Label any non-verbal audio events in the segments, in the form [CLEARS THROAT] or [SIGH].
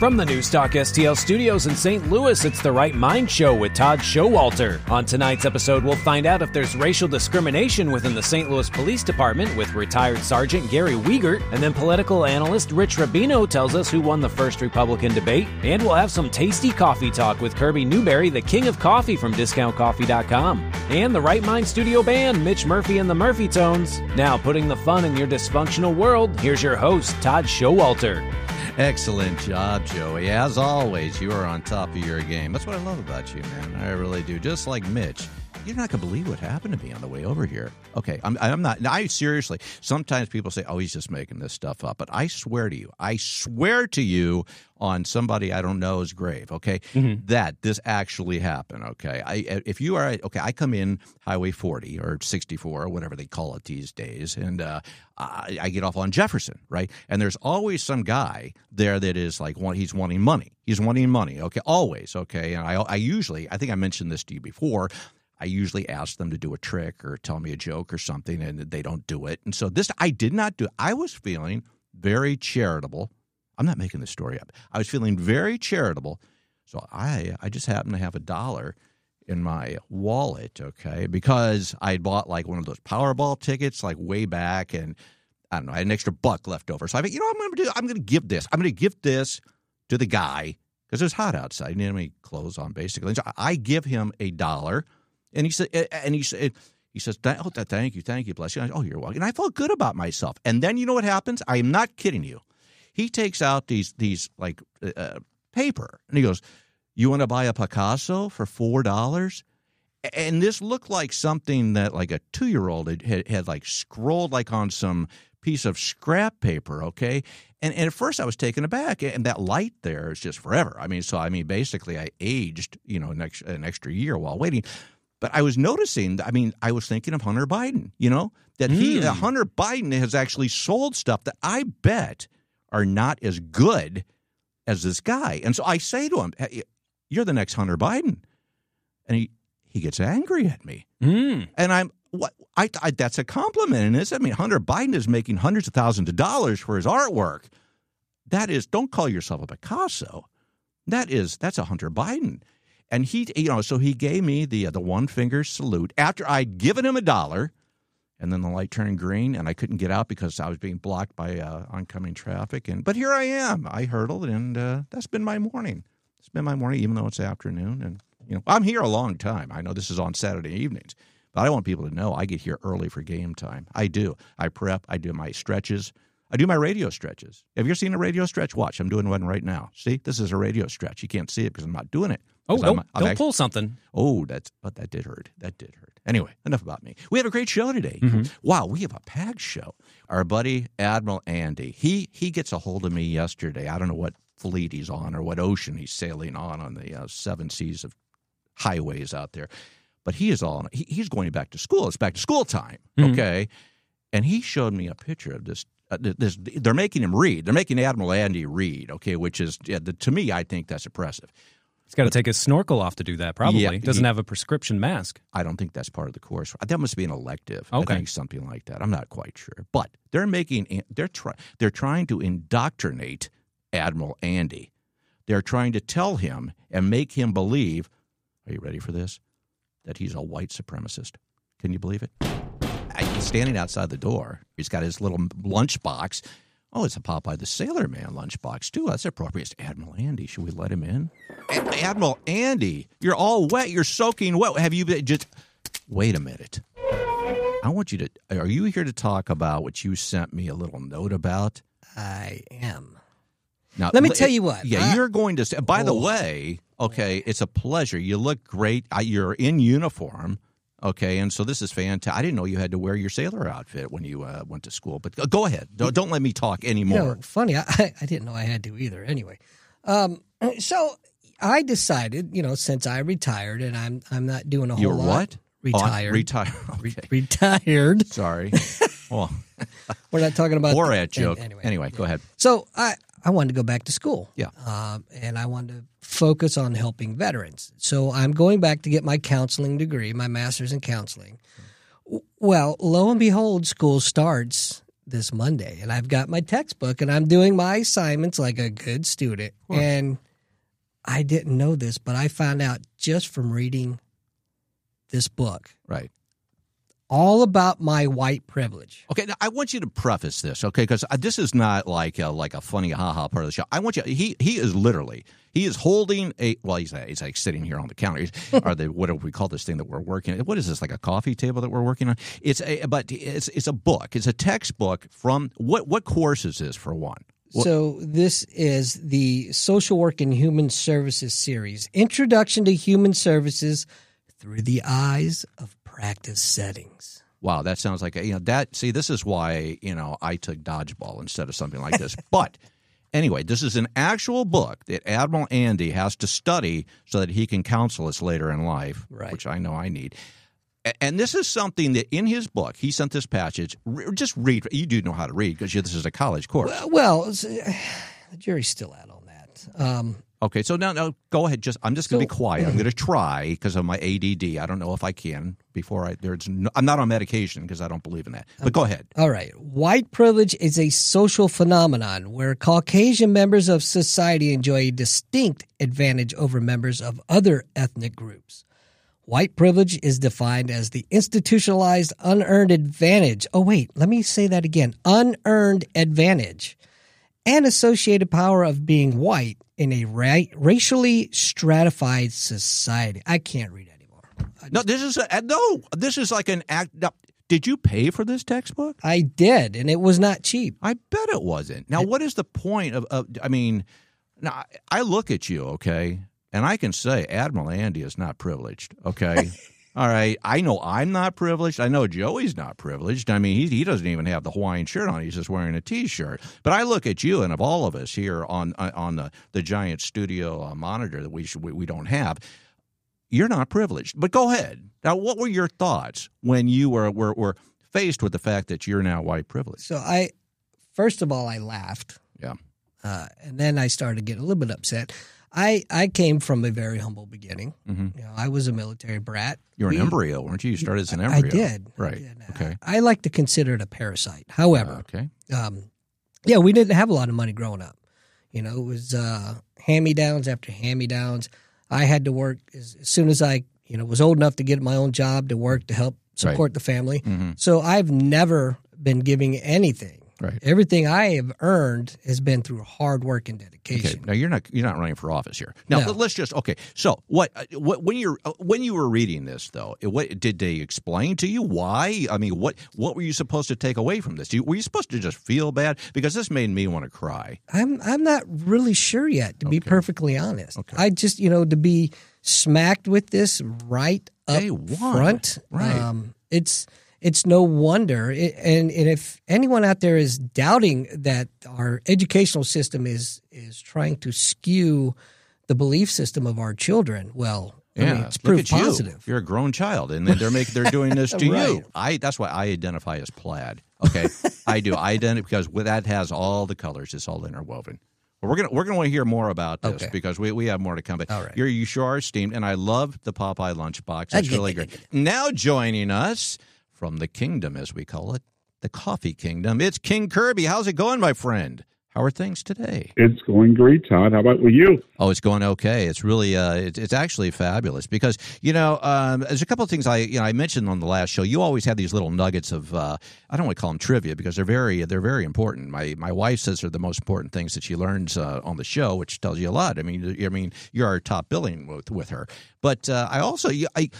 From the Newstalk STL studios in St. Louis, it's the Right Mind Show with Todd Schowalter. On tonight's episode, we'll find out if there's racial discrimination within the St. Louis Police Department with retired Sergeant Gary Wiegert, and then political analyst Rich Rubino tells us who won the first Republican debate, and we'll have some tasty coffee talk with Kirby Newbury, the king of coffee from DiscountCoffee.com, and the Right Mind Studio Band, Mitch Murphy and the Murphy Tones. Now, putting the fun in your dysfunctional world, here's your host, Todd Schowalter. Excellent job, Joey. As always, you are on top of your game. That's what I love about you, man. I really do. Just like Mitch. You're not going to believe what happened to me on the way over here. Okay, I'm, I'm not. I seriously. Sometimes people say, "Oh, he's just making this stuff up," but I swear to you, I swear to you, on somebody I don't know's grave. Okay, mm-hmm. that this actually happened. Okay, I if you are okay, I come in Highway 40 or 64 or whatever they call it these days, and uh, I, I, get off on Jefferson, right? And there's always some guy there that is like, he's wanting money. He's wanting money. Okay, always. Okay, and I, I usually, I think I mentioned this to you before. I usually ask them to do a trick or tell me a joke or something, and they don't do it. And so this, I did not do. I was feeling very charitable. I'm not making this story up. I was feeling very charitable, so I I just happened to have a dollar in my wallet, okay, because I had bought like one of those Powerball tickets like way back, and I don't know, I had an extra buck left over. So I thought, you know, what I'm going to do. I'm to give this. I'm going to give this to the guy because it was hot outside. He didn't have any clothes on, basically. And so I give him a dollar and he said, and he said, he says, oh, thank you, thank you, bless you. oh, you're welcome. And I felt good about myself. And then you know what happens? I am not kidding you. He takes out these these like uh, uh paper and he goes, "You want to buy a Picasso for four dollars?" And this looked like something that like a two year old had, had, had like scrolled like on some piece of scrap paper. Okay, and, and at first I was taken aback, and that light there is just forever. I mean, so I mean, basically I aged, you know, an, an extra year while waiting. But I was noticing, I mean, I was thinking of Hunter Biden, you know, that he, mm. Hunter Biden has actually sold stuff that I bet are not as good as this guy. And so I say to him, hey, You're the next Hunter Biden. And he, he gets angry at me. Mm. And I'm, what? I, I, that's a compliment, and this. I mean, Hunter Biden is making hundreds of thousands of dollars for his artwork. That is, don't call yourself a Picasso. That is, that's a Hunter Biden. And he, you know, so he gave me the uh, the one finger salute after I'd given him a dollar, and then the light turned green, and I couldn't get out because I was being blocked by uh, oncoming traffic. And but here I am. I hurdled, and uh, that's been my morning. It's been my morning, even though it's afternoon. And you know, I'm here a long time. I know this is on Saturday evenings, but I want people to know I get here early for game time. I do. I prep. I do my stretches. I do my radio stretches. Have you ever seen a radio stretch? Watch, I'm doing one right now. See, this is a radio stretch. You can't see it because I'm not doing it. Oh, don't, don't actually, pull something. Oh, that's but that did hurt. That did hurt. Anyway, enough about me. We have a great show today. Mm-hmm. Wow, we have a packed show. Our buddy Admiral Andy, he he gets a hold of me yesterday. I don't know what fleet he's on or what ocean he's sailing on on the uh, seven seas of highways out there, but he is all he, he's going back to school. It's back to school time. Mm-hmm. Okay, and he showed me a picture of this uh, this, they're making him read. They're making Admiral Andy read, okay, which is yeah, the, to me, I think that's impressive. He's got to take his snorkel off to do that. Probably yeah, doesn't he, have a prescription mask. I don't think that's part of the course. That must be an elective. Okay. I think something like that. I'm not quite sure, but they're making they're try, they're trying to indoctrinate Admiral Andy. They're trying to tell him and make him believe. Are you ready for this? That he's a white supremacist. Can you believe it? He's standing outside the door. He's got his little lunch box. Oh, it's a Popeye the Sailor Man lunchbox, too. That's appropriate. It's Admiral Andy. Should we let him in? Admiral Andy, you're all wet. You're soaking wet. Have you been just. Wait a minute. I want you to. Are you here to talk about what you sent me a little note about? I am. Now, let me tell you what. Yeah, uh, you're going to. By oh. the way, okay, it's a pleasure. You look great. You're in uniform. Okay, and so this is fantastic. I didn't know you had to wear your sailor outfit when you uh, went to school, but go ahead. Don't, don't let me talk anymore. You know, funny, I, I didn't know I had to either. Anyway, um, [CLEARS THROAT] so I decided, you know, since I retired and I'm I'm not doing a whole lot. You're lot. what? Retired. Oh, retired. Okay. Re- retired. Sorry. [LAUGHS] well, we're not talking about [LAUGHS] Borat joke. Anyway, anyway, go ahead. So I I wanted to go back to school. Yeah. Um, and I wanted to focus on helping veterans. So I'm going back to get my counseling degree, my master's in counseling. Well, lo and behold, school starts this Monday, and I've got my textbook, and I'm doing my assignments like a good student. And I didn't know this, but I found out just from reading this book Right. All about my white privilege. Okay, now I want you to preface this, okay? Because uh, this is not like a, like a funny haha part of the show. I want you. He he is literally he is holding a well. He's uh, he's like sitting here on the counter. He's, [LAUGHS] or the what do we call this thing that we're working? What is this like a coffee table that we're working on? It's a but it's it's a book. It's a textbook from what what course is this for one? What- So this is the Social Work and Human Services series, Introduction to Human Services through the eyes of practice settings. Wow, that sounds like a, you know that. See, this is why you know I took dodgeball instead of something like this. [LAUGHS] but anyway, this is an actual book that Admiral Andy has to study so that he can counsel us later in life, Right. which I know I need. And this is something that in his book he sent this passage. Just read. You do know how to read because this is a college course. Well, well, [SIGHS] the jury's still out on that. Um, Okay, so now, now go ahead. Just I'm just going to So- be quiet. I'm going to try because of my ADD. I don't know if I can before I. There's no, I'm not on medication because I don't believe in that. But go ahead. All right. White privilege is a social phenomenon where Caucasian members of society enjoy a distinct advantage over members of other ethnic groups. White privilege is defined as the institutionalized unearned advantage. Oh, wait, let me say that again unearned advantage and associated power of being white in a ra- racially stratified society. I can't read anymore. No, this is a, uh, no. This is like an act. did you pay for this textbook? I did, and it was not cheap. I bet it wasn't. Now, what is the point of? of I mean, now I- I look at you, okay, and I can say Admiral Andy is not privileged. Okay. [LAUGHS] All right, I know I'm not privileged. I know Joey's not privileged. I mean, he, he doesn't even have the Hawaiian shirt on. He's just wearing a T-shirt. But I look at you, and of all of us here on on the, the giant studio uh, monitor that we, should, we we don't have, you're not privileged. But go ahead. Now, what were your thoughts when you were were, were faced with the fact that you're now white privileged? So I, first of all, I laughed. Yeah. Uh, and then I started to get a little bit upset. I, I came from a very humble beginning. Mhm. You know, I was a military brat. You're an We- embryo, weren't you? You started as an embryo. I did. I Right. did. Okay. I, I like to consider it a parasite. However, Okay. um, yeah, we didn't have a lot of money growing up. You know, it was uh, hand me downs after hand me downs. I had to work as, as soon as I, you know, was old enough to get my own job to work to help Right. support the family. Mhm. So I've never been giving anything. Right. Everything I have earned has been through hard work and dedication. Okay. Now you're not you're not running for office here. Now No. let's just okay. So what uh, what when you're uh, when you were reading this though, what did they explain to you why? I mean, what what were you supposed to take away from this? Were you supposed to just feel bad because this made me want to cry? I'm I'm not really sure yet, to be perfectly honest. Okay. I just you know to be smacked with this right up front. Right. Um, it's it's no wonder, and and if anyone out there is doubting that our educational system is is trying to skew the belief system of our children, well, I mean, it's proof positive. You're a grown child, and they're making they're doing this to [LAUGHS] you. I that's why I identify as plaid. Okay, I do. I identify because that has all the colors. It's all interwoven. But we're gonna we're gonna want to hear more about this Okay. because we, we have more to come. But All right. you're you sure are steamed, and I love the Popeye lunchbox. It's really great. Now joining us from the kingdom, as we call it, the coffee kingdom. It's King Kirby. How's it going, my friend? How are things today? It's going great, Todd. How about with you? Oh, it's going okay. It's really, uh, it, it's actually fabulous because you know, um, there's a couple of things I, you know, I mentioned on the last show. You always have these little nuggets of, uh, I don't want to call them trivia because they're very, they're very important. My my wife says they're the most important things that she learns uh, on the show, which tells you a lot. I mean, I mean, you're our top billing with with her, but uh, I also, I.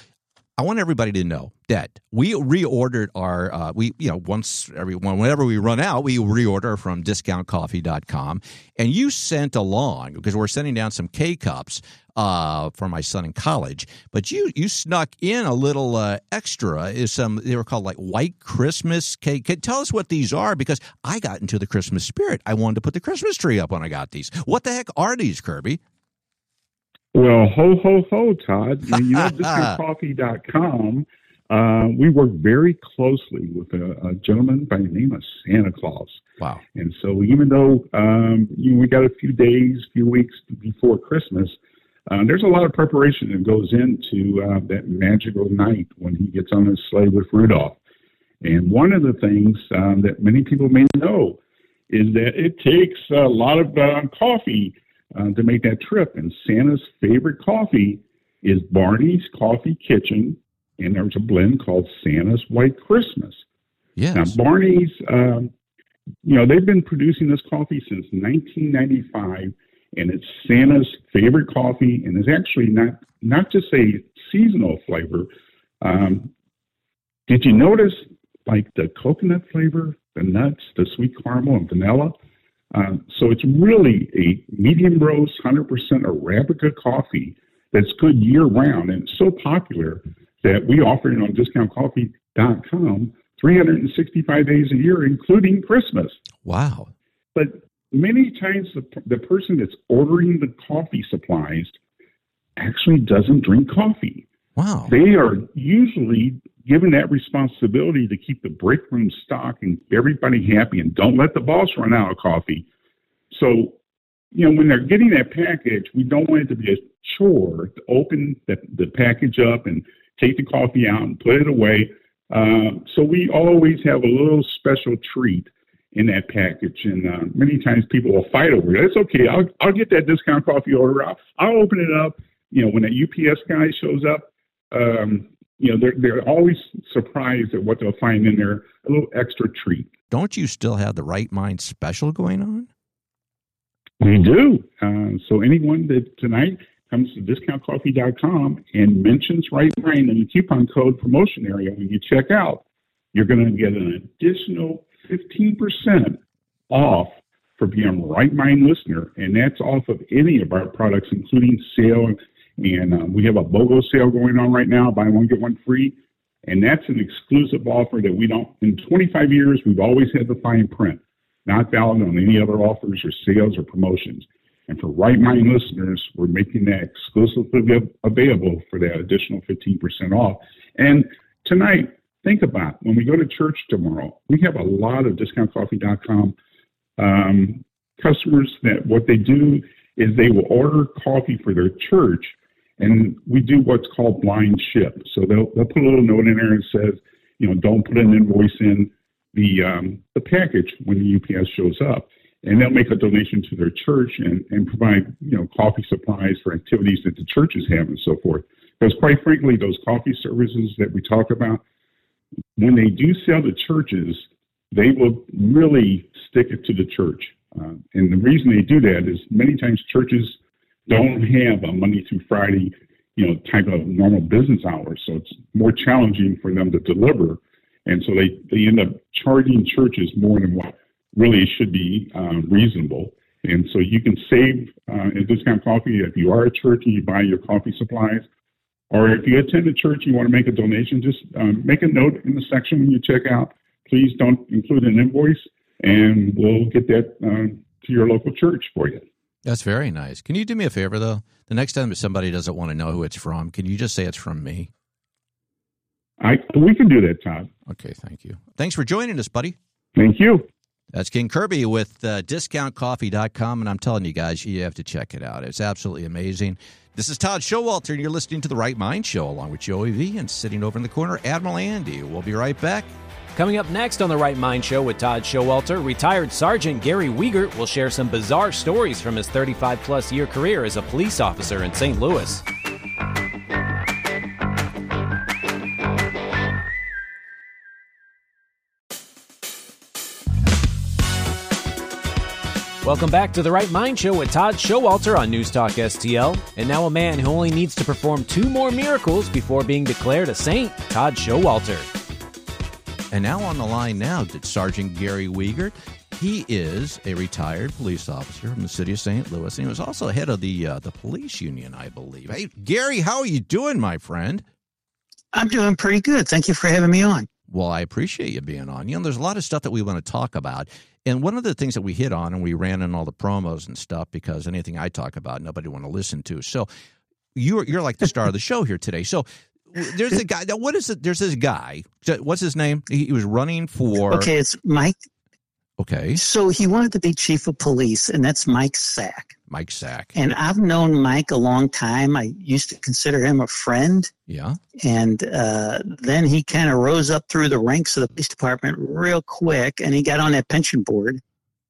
I want everybody to know that we reordered our uh, we you know once every whenever we run out we reorder from discountcoffee.com and you sent along because we're sending down some K cups uh, for my son in college but you you snuck in a little uh, extra is some they were called like white Christmas cake. Tell us what these are because I got into the Christmas spirit. I wanted to put the Christmas tree up when I got these. What the heck are these Kirby Well, ho, ho, ho, Todd. [LAUGHS] You know, discountcoffee.com, uh, we work very closely with a, a gentleman by the name of Santa Claus. wow And so even though um, you know, we got a few days, few weeks before Christmas, uh, there's a lot of preparation that goes into uh, that magical night when he gets on his sleigh with Rudolph. And one of the things um, that many people may know is that it takes a lot of uh, coffee uh, to make that trip. And Santa's favorite coffee is Barnie's Coffee Kitchen, and there's a blend called Santa's White Christmas. Yes. Now, Barnie's, um, you know, they've been producing this coffee since 1995, and it's Santa's favorite coffee, and it's actually not not just a seasonal flavor. Um, did you notice, like the coconut flavor, the nuts, the sweet caramel, and vanilla? Um, so it's really a medium roast, 100% Arabica coffee that's good year round, and it's so popular that we offer it on discountcoffee.com 365 days a year, including Christmas. Wow. But many times the, the person that's ordering the coffee supplies actually doesn't drink coffee. Wow. They are usually given that responsibility to keep the break room stocked and everybody happy and don't let the boss run out of coffee. So, you know, when they're getting that package, we don't want it to be a chore to open the, the package up and take the coffee out and put it away. Uh, so we always have a little special treat in that package, and uh, many times people will fight over it. It's okay. I'll I'll get that discount coffee order. I'll I'll open it up. You know, when that UPS guy shows up, um, you know they're they're always surprised at what they'll find in there. A little extra treat. Don't you still have the Right Mind special going on? We do. Uh, so anyone that tonight comes to discountcoffee.com and mentions Right Mind in the coupon code promotion area when you check out, you're going to get an additional 15% off for being a Right Mind listener. And that's off of any of our products, including sale. And uh, we have a BOGO sale going on right now buy one, get one free. And that's an exclusive offer that we don't, in 25 years, we've always had the fine print, not valid on any other offers or sales or promotions. And for Right Mind listeners, we're making that exclusively available for that additional 15% off. And tonight, think about when we go to church tomorrow, we have a lot of discountcoffee.com um, customers that what they do is they will order coffee for their church and we do what's called blind ship. So they'll, they'll put a little note in there and says, you know, don't put an invoice in the, um, the package when the UPS shows up. And they'll make a donation to their church and, and provide, you know, coffee supplies for activities that the churches have and so forth. Because quite frankly, those coffee services that we talk about, when they do sell to churches, they will really stick it to the church. Uh, and the reason they do that is many times churches don't have a Monday through Friday, you know, type of normal business hours. So it's more challenging for them to deliver. And so they, they end up charging churches more than what really should be uh, reasonable. And so you can save uh, in discount coffee if you are a church and you buy your coffee supplies. Or if you attend a church, and you want to make a donation, just um, make a note in the section when you check out. Please don't include an invoice, and we'll get that uh, to your local church for you. That's very nice. Can you do me a favor, though? The next time somebody doesn't want to know who it's from, can you just say it's from me? I we can do that, Todd. Okay, thank you. Thanks for joining us, buddy. Thank you. That's King Kirby with uh, discountcoffee.com. And I'm telling you guys, you have to check it out. It's absolutely amazing. This is Todd Schowalter, and you're listening to The Right Mind Show along with Joey V. And sitting over in the corner, Admiral Andy. We'll be right back. Coming up next on The Right Mind Show with Todd Schowalter, retired Sergeant Gary Wiegert will share some bizarre stories from his 35 plus year career as a police officer in St. Louis. Welcome back to the Right Mind Show with Todd Schowalter on News Talk STL. And now a man who only needs to perform two more miracles before being declared a saint, Todd Schowalter. And now on the line now, Sergeant Gary Wiegert. He is a retired police officer from the city of St. Louis, and he was also head of the uh, the police union, I believe. Hey, Gary, how are you doing, my friend? I'm doing pretty good. Thank you for having me on. Well, I appreciate you being on. You know, there's a lot of stuff that we want to talk about. And one of the things that we hit on, and we ran in all the promos and stuff, because anything I talk about, nobody want to listen to. So you're you're like the star of the show here today. So there's a guy. Now, what is it? There's this guy. What's his name? He, he was running for. Okay, it's Mike. Okay. So he wanted to be chief of police, and that's Mike Sack. Mike Sack. And I've known Mike a long time. I used to consider him a friend. Yeah. And uh, then he kind of rose up through the ranks of the police department real quick, and he got on that pension board.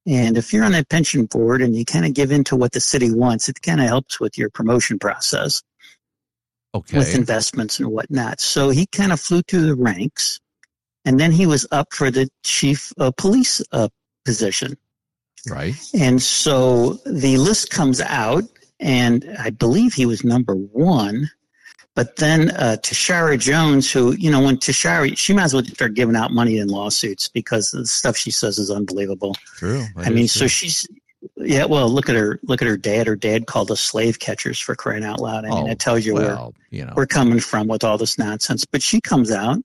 And if you're on that pension board and you kind of give in to what the city wants, it kind of helps with your promotion process Okay. with investments and whatnot. So he kind of flew through the ranks, and then he was up for the chief of police uh, position. Right. And so the list comes out, and I believe he was number one. But then uh, Tishaura Jones, who, you know, when Tishaura, she might as well start giving out money in lawsuits because the stuff she says is unbelievable. True. That I mean, so true. she's, yeah, well, look at her, look at her dad. Her dad called us slave catchers for crying out loud. I mean, Oh, that tells you where you know. we're coming from with all this nonsense. But she comes out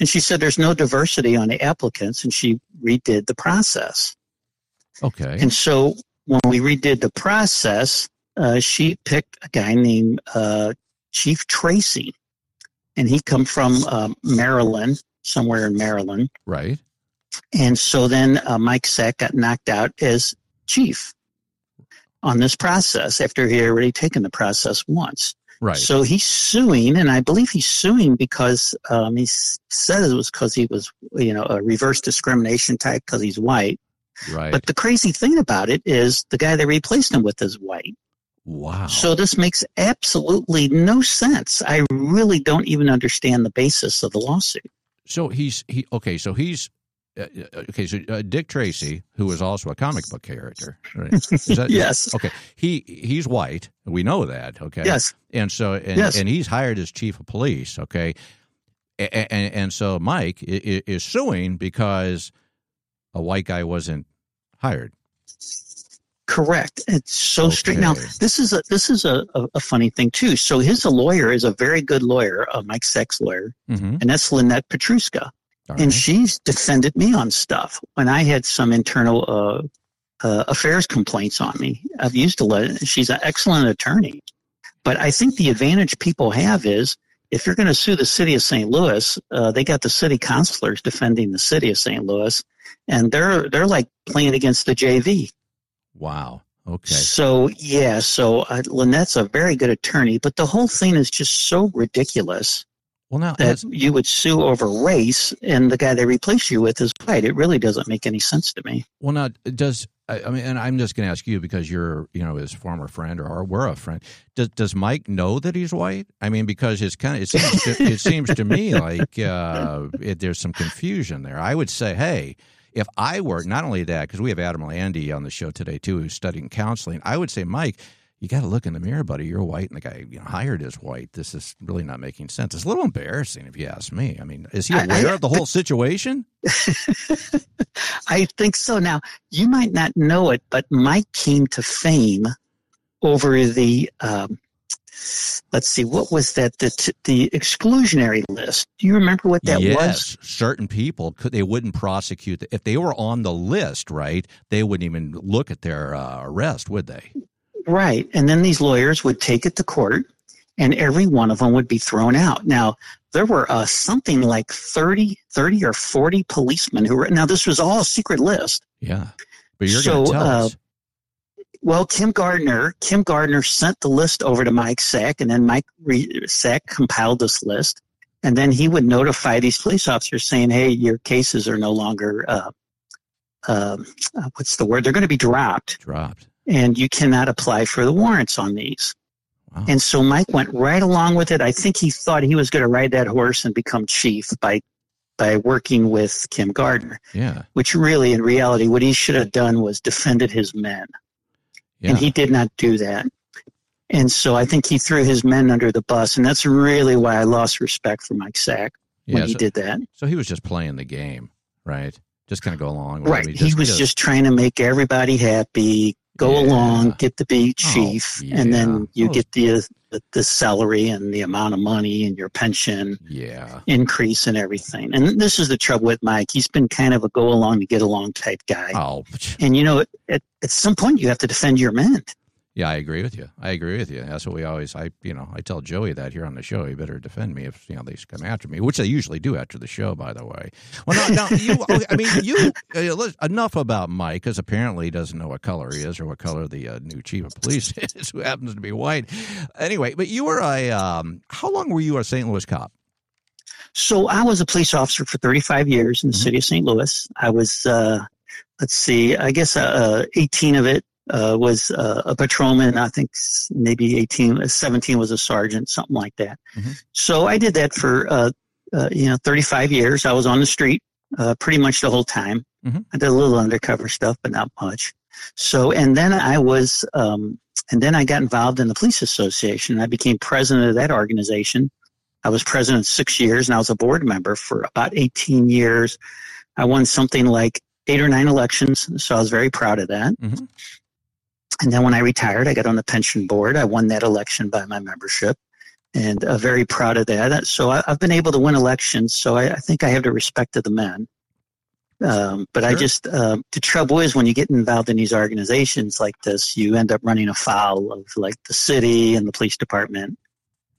and she said there's no diversity on the applicants, and she redid the process. Okay. And so when we redid the process, uh, she picked a guy named uh, Chief Tracy, and he come from um, Maryland, somewhere in Maryland. right. And so then uh, Mike Sack got knocked out as chief on this process after he had already taken the process once. Right. So he's suing, and I believe he's suing because um, he s- says it was because he was, you know, a reverse discrimination type because he's white. Right. But the crazy thing about it is the guy they replaced him with is white. wow. So this makes absolutely no sense. I really don't even understand the basis of the lawsuit. So he's he okay. So he's uh, uh, okay. So uh, Dick Tracy, who is also a comic book character, right? Is that, [LAUGHS] Yes. Okay. He he's white. We know that. Okay. Yes. And so and Yes. and he's hired as chief of police. Okay. And and, and so Mike is suing because a white guy wasn't hired. Correct. It's so straight. Now this is a this is a, a, a funny thing too. So his lawyer is a very good lawyer, a Mike Sack's lawyer, Mm-hmm. and that's Lynette Petruska. and she's defended me on stuff when I had some internal uh, uh, affairs complaints on me. I've used a lot. She's an excellent attorney, but I think the advantage people have is if you're going to sue the city of St. Louis, uh, they got the city councilors defending the city of St. Louis, and they're they're like playing against the JV. wow. Okay. So yeah, so uh, Lynette's a very good attorney, but the whole thing is just so ridiculous Well, now that you would sue over race and the guy they replace you with is white. It really doesn't make any sense to me. Well, now does I mean, and I'm just going to ask you because you're, you know, his former friend or we're a friend. Does does Mike know that he's white? I mean, because it's kind of it seems to, it seems to me like uh, it, there's some confusion there. I would say, hey, if I were not only that because we have Admiral Andy on the show today too, who's studying counseling. I would say, Mike. You got to look in the mirror, buddy. You're white, and the guy you know, hired is white. This is really not making sense. It's a little embarrassing, if you ask me. I mean, is he aware I- of the whole situation? [LAUGHS] I think so. Now, you might not know it, but Mike came to fame over the, um, let's see, what was that? The, t- the exclusionary list. Do you remember what that yes, was? certain people could they wouldn't prosecute if they were on the list, right? They wouldn't even look at their uh, arrest, would they? Right. And then these lawyers would take it to court and every one of them would be thrown out. Now, there were uh, something like 30, 30 or 40 policemen who were, now this was all a secret list. Yeah, but you're So, going to tell uh, us. Well, Kim Gardner, Kim Gardner sent the list over to Mike Sack, and then Mike Re- Sack compiled this list, and then he would notify these police officers saying, "Hey, your cases are no longer uh, um uh, what's the word? They're going to be dropped, Dropped. And you cannot apply for the warrants on these." Wow. And so Mike went right along with it. I think he thought he was going to ride that horse and become chief by by working with Kim Gardner, yeah, which really, in reality, what he should have done was defended his men yeah. and he did not do that. And so I think he threw his men under the bus, and that's really why I lost respect for Mike Sack when yeah, he so, did that. so he was just playing the game, right? Just kind of go along with Right, he was just trying to make everybody happy, go Yeah. along, get to be Oh, chief, yeah. and then you Those- get the, the the salary and the amount of money and your pension yeah, increase and everything. And this is the trouble with Mike; he's been kind of a go along to get along type guy. oh, And you know, at, at some point, you have to defend your men. Yeah, I agree with you. I agree with you. That's what we always. I you know I tell Joey that here on the show. He better defend me if you know they come after me, which they usually do after the show. By the way. Well, now, now you. [LAUGHS] I mean, you. Uh, enough about Mike, because apparently he doesn't know what color he is or what color the uh, new chief of police [LAUGHS] is, who happens to be white. Anyway, but you were a. Um, how long were you a St. Louis cop? So I was a police officer for 35 years in the mm-hmm. city of St. Louis. I was. Uh, let's see, I guess uh, 18 of it uh, was uh, a patrolman. I think maybe 18, 17 was a sergeant, something like that. Mm-hmm. So I did that for, uh, uh, you know, 35 years. I was on the street uh, pretty much the whole time. Mm-hmm. I did a little undercover stuff, but not much. So, and then I was, um, and then I got involved in the police association. I became president of that organization. I was president six years and I was a board member for about 18 years. I won something like eight or nine elections, so I was very proud of that. Mm-hmm. And then when I retired, I got on the pension board. I won that election by my membership and uh, very proud of that. So I, have been able to win elections. So I, I, think I have the respect of the men. Um, but sure. I just, uh, the trouble is when you get involved in these organizations like this, you end up running afoul of like the city and the police department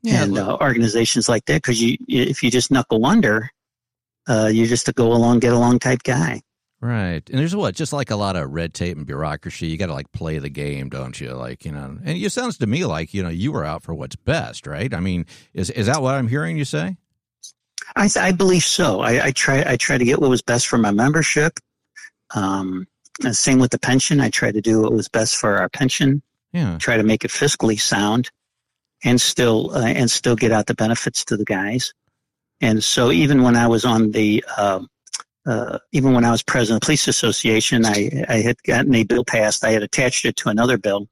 yeah, and uh, organizations like that. Cause you, if you just knuckle under, uh, you're just a go along, get along type guy. Right. And there's what, just like a lot of red tape and bureaucracy. You got to like play the game, don't you? Like, you know, and it sounds to me like, you know, you were out for what's best, right? I mean, is, is that what I'm hearing you say? I, I believe so. I, I try, I try to get what was best for my membership. Um, same with the pension. I try to do what was best for our pension. Yeah. Try to make it fiscally sound and still, uh, and still get out the benefits to the guys. And so even when I was on the, uh, uh, even when I was president of the police association, I, I had gotten a bill passed. I had attached it to another bill,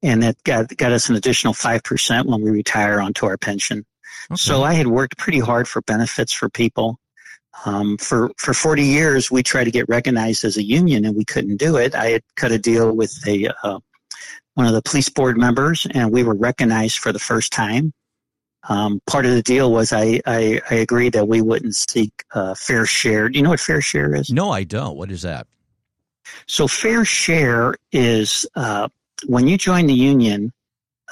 and that got got us an additional five percent when we retire onto our pension. Okay. So I had worked pretty hard for benefits for people. Um, for for 40 years, we tried to get recognized as a union, and we couldn't do it. I had cut a deal with a uh, one of the police board members, and we were recognized for the first time. Um, part of the deal was I, I, I agreed that we wouldn't seek uh, fair share. Do you know what fair share is? No, I don't. What is that? So fair share is uh, when you join the union,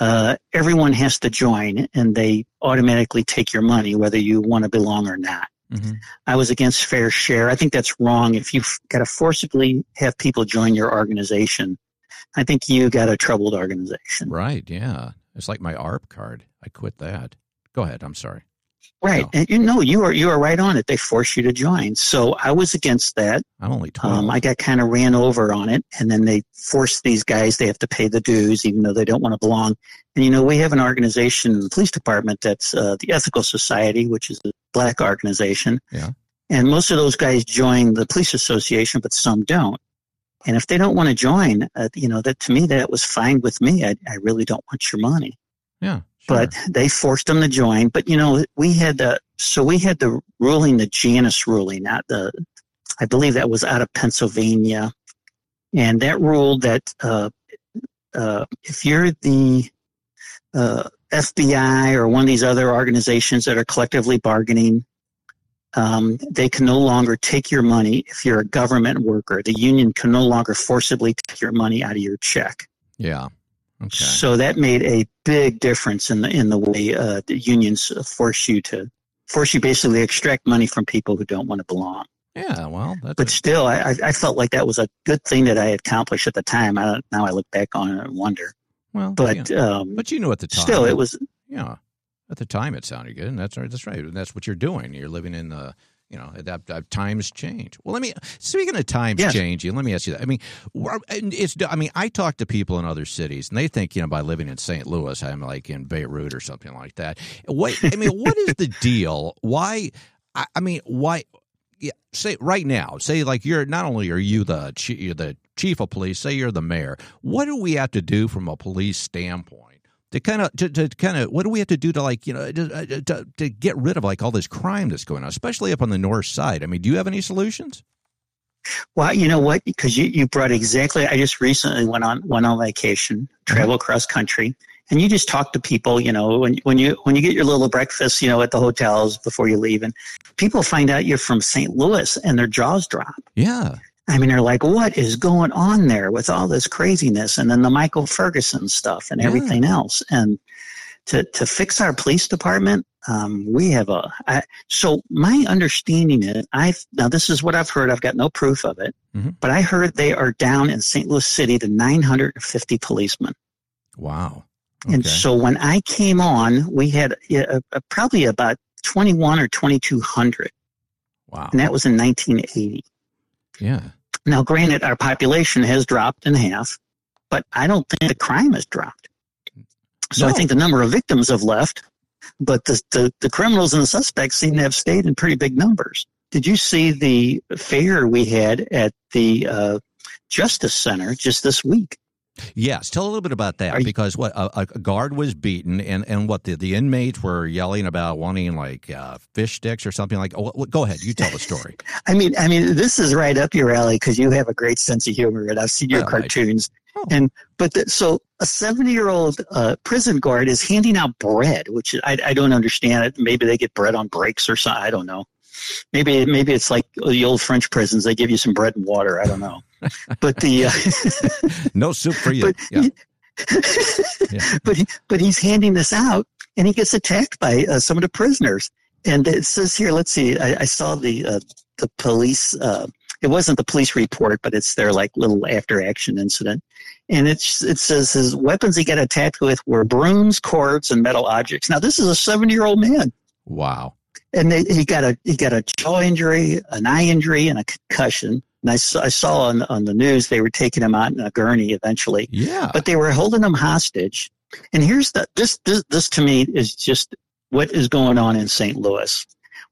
uh, everyone has to join, and they automatically take your money whether you want to belong or not. Mm-hmm. I was against fair share. I think that's wrong. If you've got to forcibly have people join your organization, I think you got a troubled organization. Right. Yeah. It's like my ARP card. I quit that. Go ahead. I'm sorry. Right. No. And you know, you are you are right on it. They force you to join. So I was against that. I'm only 12. Um, I got kind of ran over on it. And then they force these guys, they have to pay the dues, even though they don't want to belong. And you know, we have an organization in the police department that's uh, the Ethical Society, which is a black organization. Yeah. And most of those guys join the police association, but some don't. And if they don't want to join, uh, you know, that to me, that was fine with me. I, I really don't want your money. Yeah. Sure. But they forced them to join. But you know, we had the so we had the ruling, the Janus ruling, not the. I believe that was out of Pennsylvania, and that ruled that uh, uh, if you're the uh, FBI or one of these other organizations that are collectively bargaining, um, they can no longer take your money if you're a government worker. The union can no longer forcibly take your money out of your check. Yeah. Okay. So that made a big difference in the in the way uh, the unions force you to force you basically extract money from people who don't want to belong. Yeah, well, but still, I, I felt like that was a good thing that I accomplished at the time. I now I look back on it and wonder. Well, but yeah. um, but you knew at the time. Still, it was. Yeah, at the time it sounded good, and that's right. That's right. And That's what you're doing. You're living in the you know that, that times change. Well let me speaking of times yes. changing let me ask you that. I mean it's i mean i talk to people in other cities and they think you know by living in st louis i'm like in beirut or something like that. What i mean what is the deal? Why I, I, mean why yeah, say right now say like you're not only are you the you're the chief of police say you're the mayor. What do we have to do from a police standpoint to kind of to, to kind of what do we have to do to like you know to, uh, to, to get rid of like all this crime that's going on especially up on the north side? I mean do you have any solutions? Well you know what? Because you, you brought exactly i just recently went on went on vacation travel mm-hmm. country and you just talk to people you know when, when you when you get your little breakfast you know at the hotels before you leave and people find out you're from st louis and their jaws drop. Yeah I mean, they're like, what is going on there with all this craziness? And then the Michael Ferguson stuff and everything yeah. else. And to, to fix our police department, um, we have a. I, so my understanding is, I've now this is what I've heard. I've got no proof of it, mm-hmm. but I heard they are down in St. Louis City to 950 policemen. Wow. Okay. And so when I came on, we had uh, uh, probably about 21 or 2200. Wow. And that was in 1980. Yeah. Now, granted, our population has dropped in half, but I don't think the crime has dropped. So no. I think the number of victims have left, but the, the, the criminals and the suspects seem to have stayed in pretty big numbers. Did you see the fair we had at the uh, Justice Center just this week? Yes, tell a little bit about that because what a, a, guard was beaten and, and what the, the inmates were yelling about wanting like uh, fish sticks or something like. Oh, go ahead, you tell the story. [LAUGHS] I mean, I mean, this is right up your alley because you have a great sense of humor, and I've seen your cartoons. Oh. And but the, so a seventy year old uh, prison guard is handing out bread, which I, I don't understand it. Maybe they get bread on breaks or something. I don't know. Maybe maybe it's like the old French prisons. They give you some bread and water. I don't know. [LAUGHS] But the uh, [LAUGHS] no soup for you. But, yeah. yeah. [LAUGHS] but but he's handing this out, and he gets attacked by uh, some of the prisoners. And it says here, let's see. I, I saw the uh, the police. Uh, it wasn't the police report, but it's their like little after action incident. And it's, it says his weapons he got attacked with were brooms, cords, and metal objects. Now this is a seven year old man. Wow and they, he got a he got a jaw injury, an eye injury, and a concussion. And I saw, I saw on on the news they were taking him out in a gurney eventually. Yeah, but they were holding him hostage. And here's the this this, this to me is just what is going on in St. Louis.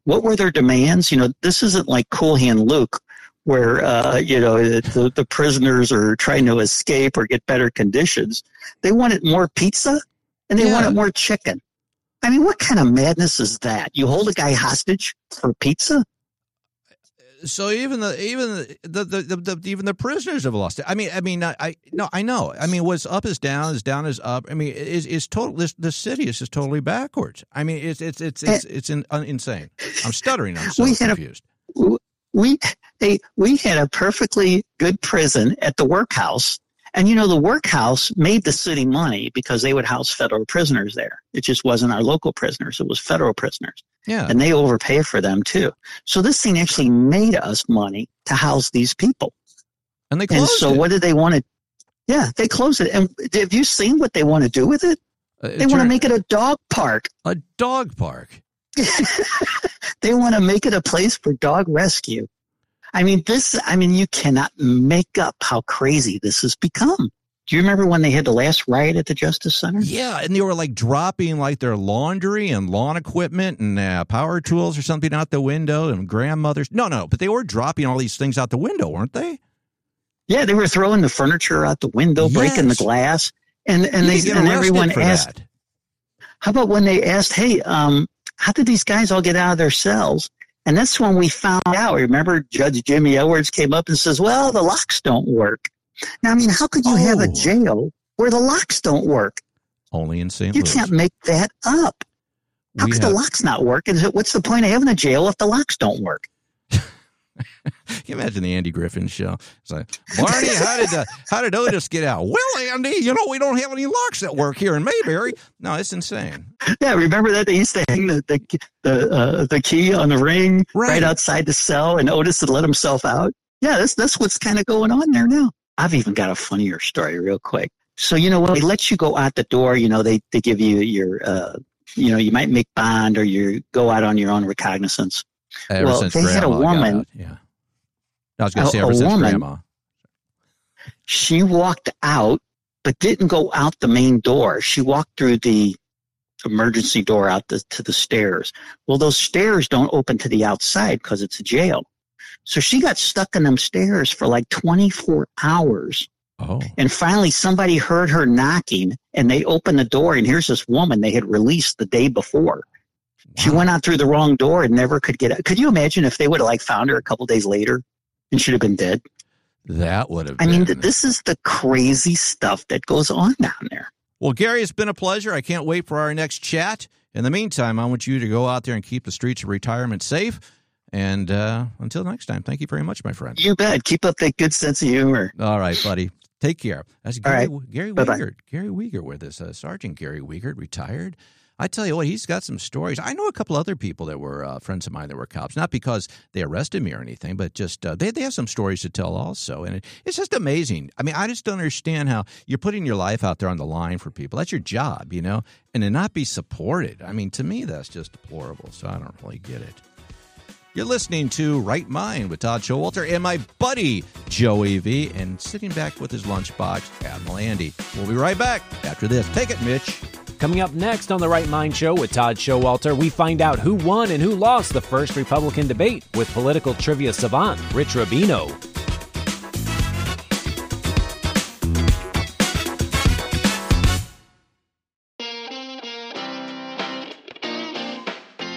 What were their demands? You know, this isn't like Cool Hand Luke, where uh, you know the, the prisoners are trying to escape or get better conditions. They wanted more pizza and they yeah. wanted more chicken. I mean, what kind of madness is that? You hold a guy hostage for pizza? So even the even the, the, the, the, even the prisoners have lost it. I mean, I mean, I, I no, I know. I mean, what's up is down, is down is up. I mean, is is total. This the city is just totally backwards. I mean, it's it's it's it's eh. it's, in, insane. I'm stuttering. I'm [LAUGHS] so confused. A, we a, we had a perfectly good prison at the workhouse and you know, the workhouse made the city money because they would house federal prisoners there. It just wasn't our local prisoners. It was federal prisoners. Yeah. And they overpay for them too. So this thing actually made us money to house these people. And they closed And so it. what did they want to, yeah, they closed it. And have you seen what they want to do with it? Uh, they want to make it a dog park. A dog park. [LAUGHS] they want to make it a place for dog rescue. I mean, this, I mean, you cannot make up how crazy this has become. Do you remember when they had the last riot at the Justice Center? Yeah, and they were like dropping like their laundry and lawn equipment and uh, power tools or something out the window and grandmothers. No, no, but they were dropping all these things out the window, weren't they? Yeah, they were throwing the furniture out the window, yes. breaking the glass, and and you they and everyone asked. That. How about when they asked, "Hey, um, how did these guys all get out of their cells?" And that's when we found out. Remember, Judge Jimmy Edwards came up and says, well, the locks don't work. Now, I mean, how could you oh. have a oh. jail where the locks don't work? Only in St. You Louis. can't make that up. How we could have... the locks not work? And what's the point of having a jail if the locks don't work? [LAUGHS] Can you imagine the Andy Griffith show? It's like, Barney, how did uh, how did Otis get out? Well, Andy, you know we don't have any locks that work here in Mayberry. No, it's insane. Yeah, remember that they used to hang the the the, uh, the key on the ring right. right outside the cell, and Otis would let himself out. Yeah, that's that's what's kind of going on there now. I've even got a funnier story, real quick. So you know when they let you go out the door, you know they they give you your uh, you know you might make bond or you go out on your own recognizance. Ever well, they had a woman. yeah I was going to say ever since woman, grandma. She walked out, but didn't go out the main door. She walked through the emergency door out the, to the stairs. Well, those stairs don't open to the outside because it's a jail. So she got stuck in them stairs for like 24 hours. Oh. And finally, somebody heard her knocking and they opened the door. And here's this woman they had released the day before. She went out through the wrong door and never could get out. Could you imagine if they would have like found her a couple days later? and should have been dead. That would have. I mean, this is the crazy stuff that goes on down there. Well, Gary, it's been a pleasure. I can't wait for our next chat. In the meantime, I want you to go out there and keep the streets of retirement safe. And uh, until next time, thank you very much, my friend. You bet. Keep up that good sense of humor. All right, buddy. Take care. That's Gary, right. Gary Wiegert. Gary Wiegert with us. Uh, Sergeant Gary Wiegert, retired. I tell you what, he's got some stories. I know a couple other people that were uh, friends of mine that were cops, not because they arrested me or anything, but just uh, they, they have some stories to tell also. And it, it's just amazing. I mean, I just don't understand how you're putting your life out there on the line for people. That's your job, you know, and to not be supported. I mean, to me, that's just deplorable. So I don't really get it. You're listening to Right Mind with Todd Schowalter and my buddy Joey V, and sitting back with his lunchbox, Admiral Andy. We'll be right back after this. Take it, Mitch. Coming up next on the Right Mind Show with Todd Schowalter, we find out who won and who lost the first Republican debate with political trivia savant Rich Rubino.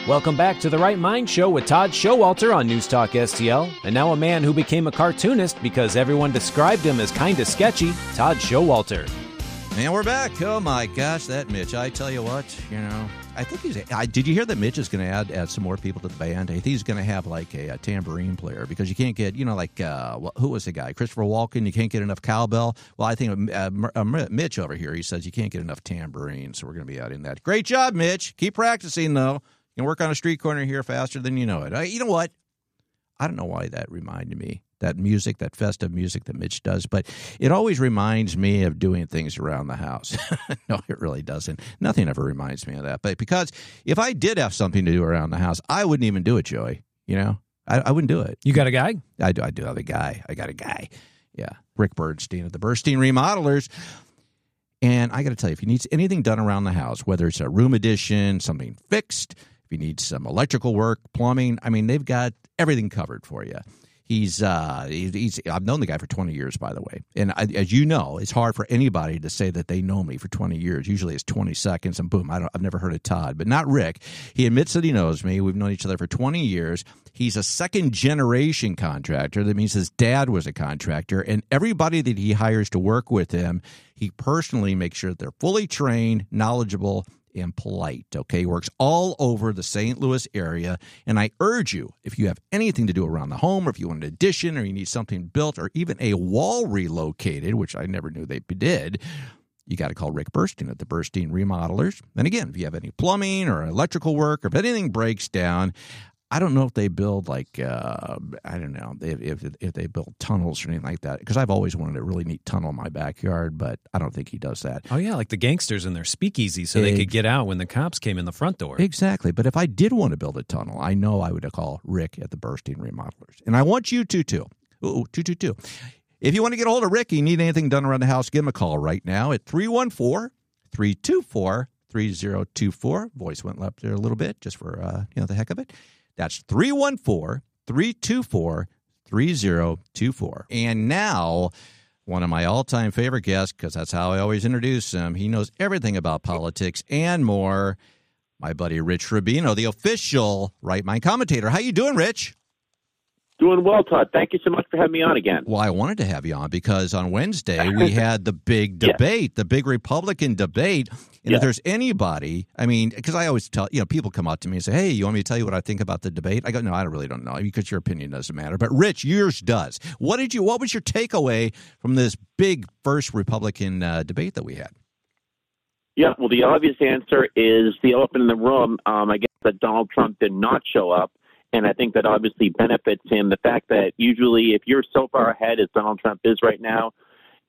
Welcome back to the Right Mind Show with Todd Schowalter on News Talk STL. And now a man who became a cartoonist because everyone described him as kind of sketchy, Todd Schowalter. And we're back. Oh my gosh, that Mitch! I tell you what, you know, I think he's. I, did you hear that Mitch is going to add add some more people to the band? I think he's going to have like a, a, tambourine player because you can't get, you know, like uh, who was the guy? Christopher Walken. You can't get enough cowbell. Well, I think uh, uh, Mitch over here. He says you can't get enough tambourine, so we're going to be adding that. Great job, Mitch. Keep practicing though. You can work on a street corner here faster than you know it. You know what? I don't know why that reminded me that music, that festive music that Mitch does, but it always reminds me of doing things around the house. [LAUGHS] no, it really doesn't. Nothing ever reminds me of that. But because if I did have something to do around the house, I wouldn't even do it, Joey. You know, I, I wouldn't do it. You got a guy? I do. I do have a guy. I got a guy. Yeah, Rick Bernstein of the Bernstein Remodelers. And I got to tell you, if you need anything done around the house, whether it's a room addition, something fixed, if you need some electrical work, plumbing, I mean, they've got everything covered for you. He's uh, he's I've known the guy for 20 years, by the way, and I, as you know, it's hard for anybody to say that they know me for 20 years. Usually, it's 20 seconds, and boom, I don't, I've never heard of Todd, but not Rick. He admits that he knows me. We've known each other for 20 years. He's a second generation contractor. That means his dad was a contractor, and everybody that he hires to work with him, he personally makes sure they're fully trained, knowledgeable, and polite. Okay, works all over the St. Louis area. And I urge you, if you have anything to do around the home, or if you want an addition, or you need something built, or even a wall relocated, which I never knew they did, you got to call Rick Bernstein at the Bernstein Remodelers. And again, if you have any plumbing or electrical work, or if anything breaks down, I don't know if they build like uh, I don't know if, if, if they build tunnels or anything like that because I've always wanted a really neat tunnel in my backyard, but I don't think he does that. Oh yeah, like the gangsters in their speakeasy, so they could get out when the cops came in the front door. Exactly. But if I did want to build a tunnel, I know I would call Rick at the Bernstein Remodelers, and I want you to too. Ooh, two two two. If you want to get a hold of Rick, you need anything done around the house, give him a call right now at 314 324 3024. Voice went up there a little bit just for uh, you know the heck of it. That's 314 324 3024. And now, one of my all time favorite guests, because that's how I always introduce him. He knows everything about politics and more. My buddy Rich Rubino, the official Right Mind commentator. How you doing, Rich? Doing well, Todd. Thank you so much for having me on again. Well, I wanted to have you on because on Wednesday [LAUGHS] we had the big debate, yeah. the big Republican debate. And yeah. if there's anybody, I mean, because I always tell, you know, people come up to me and say, hey, you want me to tell you what I think about the debate? I go, no, I really don't know because your opinion doesn't matter. But Rich, yours does. What did you, what was your takeaway from this big first Republican uh, debate that we had? Yeah, well, the obvious answer is the elephant in the room. Um, I guess that Donald Trump did not show up and I think that obviously benefits him. The fact that usually, if you're so far ahead as Donald Trump is right now,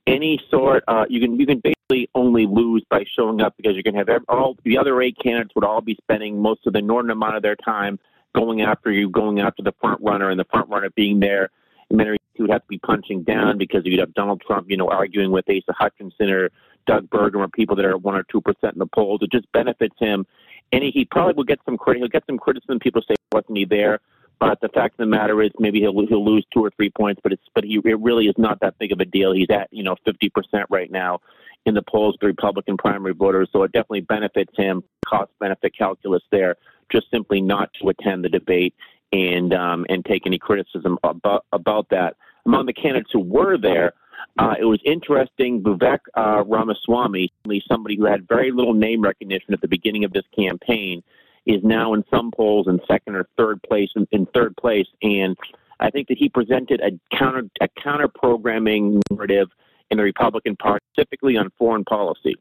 any sort uh, you can you can basically only lose by showing up because you can have all the other eight candidates would all be spending most of the normal amount of their time going after you, going after the front runner, and the front runner being there. And then you would have to be punching down because you'd have Donald Trump, you know, arguing with Asa Hutchinson or Doug Burgum or people that are one or two percent in the polls. It just benefits him and he, probably will get some credit. He'll get some criticism. People say, "Wasn't he there?" But the fact of the matter is, maybe he'll he'll lose two or three points, but it's but he it really is not that big of a deal. He's at you know 50 percent right now in the polls, the Republican primary voters. So it definitely benefits him. Cost benefit calculus there, just simply not to attend the debate and um, and take any criticism about about that. Among the candidates who were there, uh, it was interesting. Vivek uh, Ramaswamy, somebody who had very little name recognition at the beginning of this campaign, is now in some polls in second or third place. In, in third place, and I think that he presented a counter a counter programming narrative in the Republican Party, specifically on foreign policy.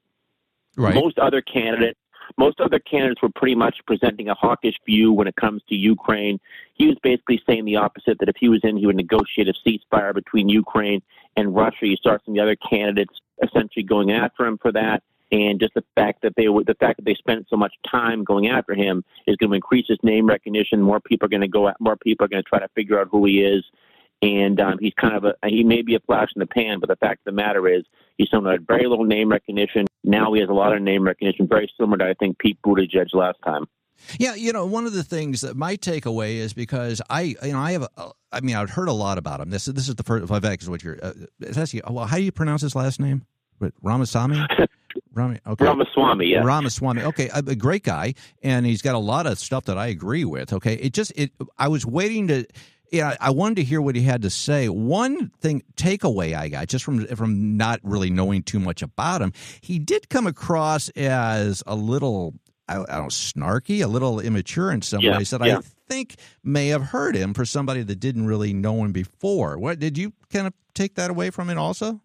Right. Most other candidates most other candidates were pretty much presenting a hawkish view when it comes to Ukraine. He was basically saying the opposite that if he was in, he would negotiate a ceasefire between Ukraine and Russia. You start some of the other candidates essentially going after him for that. And just the fact that they the fact that they spent so much time going after him is going to increase his name recognition. More people are going to go. More people are going to try to figure out who he is and um, he's kind of a he may be a flash in the pan, but the fact of the matter is he's someone who had very little name recognition. Now he has a lot of name recognition, very similar to I think Pete Buttigieg last time. Yeah, you know, one of the things that my takeaway is because I, you know, I have, a, I mean, I've heard a lot about him. This, this is the first. Vivek is what you're. Uh, that's, well, how do you pronounce his last name? But Ramasamy. [LAUGHS] Rami, okay. Ramaswamy, yeah. Ramaswamy. Okay, a, a, great guy, and he's got a lot of stuff that I agree with. Okay, it just it. I was waiting to yeah, I wanted to hear what he had to say. One thing takeaway I got just from from not really knowing too much about him, he did come across as a little I, don't know, snarky, a little immature in some yeah, ways that yeah. I think may have hurt him for somebody that didn't really know him before. What did you kind of take that away from it also?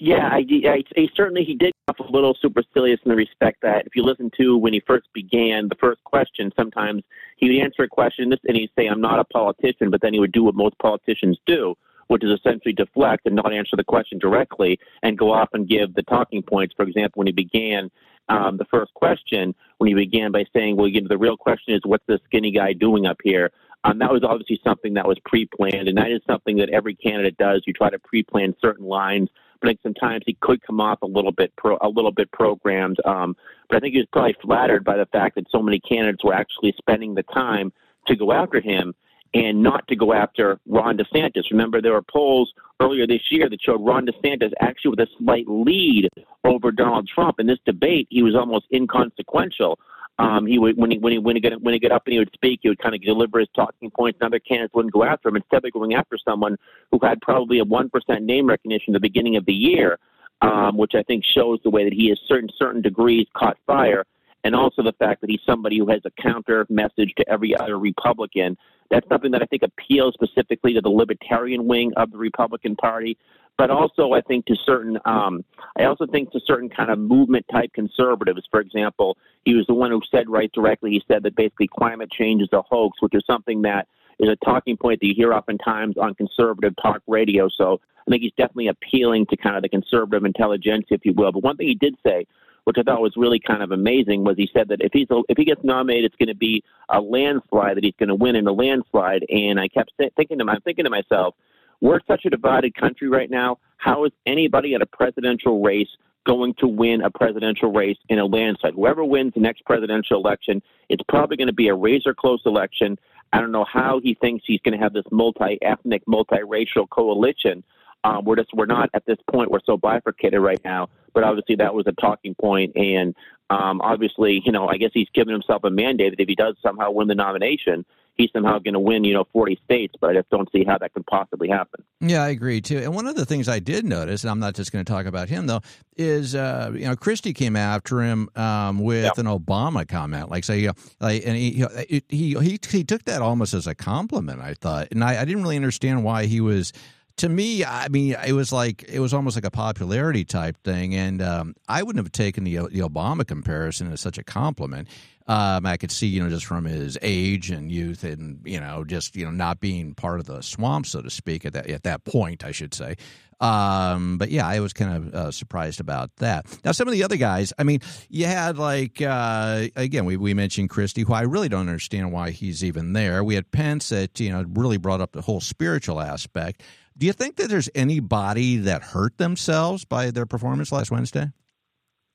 Yeah, I, I, I certainly he did off a little supercilious in the respect that if you listen to when he first began the first question, sometimes he would answer a question and he'd say, "I'm not a politician," but then he would do what most politicians do, which is essentially deflect and not answer the question directly and go off and give the talking points. For example, when he began um, the first question, when he began by saying, "Well, you know, the real question is, what's the skinny guy doing up here?" Um, that was obviously something that was pre-planned, and that is something that every candidate does. You try to pre-plan certain lines but I think sometimes he could come off a little bit pro, a little bit programmed. Um, but I think he was probably flattered by the fact that so many candidates were actually spending the time to go after him and not to go after Ron DeSantis. Remember, there were polls earlier this year that showed Ron DeSantis actually with a slight lead over Donald Trump. In this debate, he was almost inconsequential. Um, he would when he when he when he get when he get up and he would speak, he would kind of deliver his talking points, and other candidates wouldn't go after him. Instead, they're going after someone who had probably a one percent name recognition at the beginning of the year, um, which I think shows the way that he has certain certain degrees caught fire, and also the fact that he's somebody who has a counter message to every other Republican. That's something that I think appeals specifically to the libertarian wing of the Republican Party, but also I think to certain, um, I also think to certain kind of movement type conservatives. For example, he was the one who said right directly, he said that basically climate change is a hoax, which is something that is a talking point that you hear oftentimes on conservative talk radio. So I think he's definitely appealing to kind of the conservative intelligentsia, if you will. But one thing he did say, which I thought was really kind of amazing, was he said that if he's if he gets nominated, it's going to be a landslide that he's going to win in a landslide. And I kept thinking to I'm thinking to myself, we're such a divided country right now. How is anybody at a presidential race going to win a presidential race in a landslide? Whoever wins the next presidential election, it's probably going to be a razor close election. I don't know how he thinks he's going to have this multi ethnic, multiracial coalition. Um, we're just we're not at this point. We're so bifurcated right now. But obviously that was a talking point, and um, obviously you know I guess he's given himself a mandate that if he does somehow win the nomination, he's somehow going to win, you know, 40 states, but I just don't see how that could possibly happen. Yeah, I agree too. And one of the things I did notice, and I'm not just going to talk about him though, is uh, you know Christie came after him um, with yep. an Obama comment, like say, you like, and he, he he he took that almost as a compliment. I thought, and I, I didn't really understand why he was to me, I mean, it was like it was almost like a popularity type thing, and um, I wouldn't have taken the the Obama comparison as such a compliment. Um, I could see, you know, just from his age and youth, and you know, just you know, not being part of the swamp, so to speak, at that at that point, I should say. Um, but yeah, I was kind of uh, surprised about that. Now, some of the other guys, I mean, you had like uh, again, we we mentioned Christie, who I really don't understand why he's even there. We had Pence that you know really brought up the whole spiritual aspect. Do you think that there's anybody that hurt themselves by their performance last Wednesday?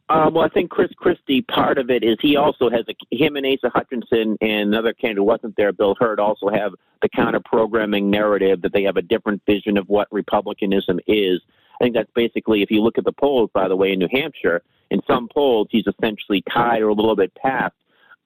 Um, well, I think Chris Christie, part of it is he also has a, him and Asa Hutchinson and another candidate who wasn't there, Bill Hurd, also have the counter programming narrative that they have a different vision of what Republicanism is. I think that's basically, if you look at the polls, by the way, in New Hampshire, in some polls, he's essentially tied or a little bit past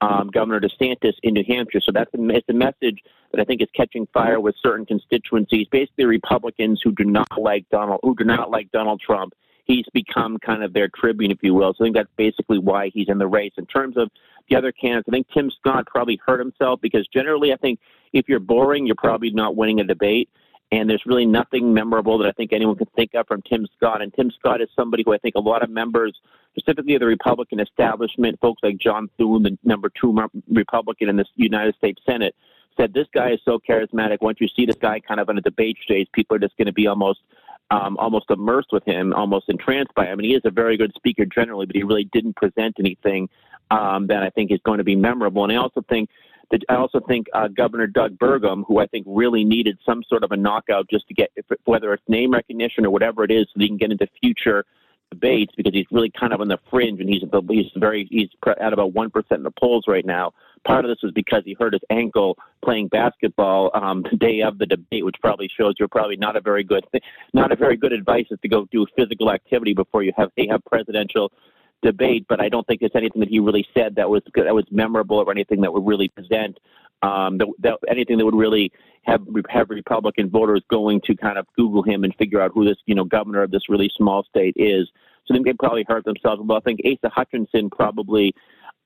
um, Governor DeSantis in New Hampshire. So that's a, it's a message that I think is catching fire with certain constituencies, basically Republicans who do not like Donald, who do not like Donald Trump. he's become kind of their tribune, if you will. So I think that's basically why he's in the race. In terms of the other candidates, I think Tim Scott probably hurt himself because generally, I think if you're boring, you're probably not winning a debate. And there's really nothing memorable that I think anyone can think of from Tim Scott. And Tim Scott is somebody who I think a lot of members, specifically of the Republican establishment, folks like John Thune, the number two Republican in the United States Senate, said this guy is so charismatic. Once you see this guy kind of on a debate stage, people are just going to be almost um, almost immersed with him, almost entranced by him. Mean, he is a very good speaker generally, but he really didn't present anything um, that I think is going to be memorable. And I also think that I also think uh, Governor Doug Burgum, who I think really needed some sort of a knockout just to get, whether it's name recognition or whatever it is, so he can get into future debates because he's really kind of on the fringe and he's he's very he's at about one percent in the polls right now. Part of this is because he hurt his ankle playing basketball um, the day of the debate, which probably shows you're probably not a very good not a very good advice is to go do physical activity before you have a presidential debate. But I don't think there's anything that he really said that was that was memorable or anything that would really present um, that, that anything that would really have have Republican voters going to kind of Google him and figure out who this you know governor of this really small state is. So they probably hurt themselves. Well, I think Asa Hutchinson probably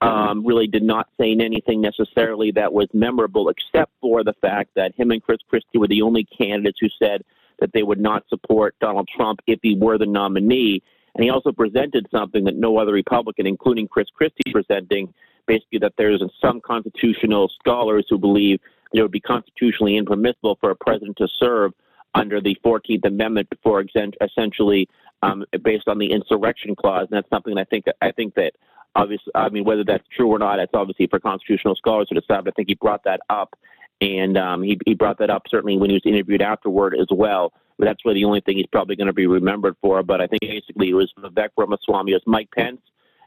um, really did not say anything necessarily that was memorable, except for the fact that him and Chris Christie were the only candidates who said that they would not support Donald Trump if he were the nominee. And he also presented something that no other Republican, including Chris Christie, presenting basically that there's some constitutional scholars who believe it would be constitutionally impermissible for a president to serve under the 14th Amendment for essentially um, based on the insurrection clause, and that's something I think I think that obviously I mean whether that's true or not, it's obviously for constitutional scholars to decide. But I think he brought that up, and um, he he brought that up certainly when he was interviewed afterward as well. But that's really the only thing he's probably going to be remembered for. But I think basically it was Vivek Ramaswamy, it was Mike Pence,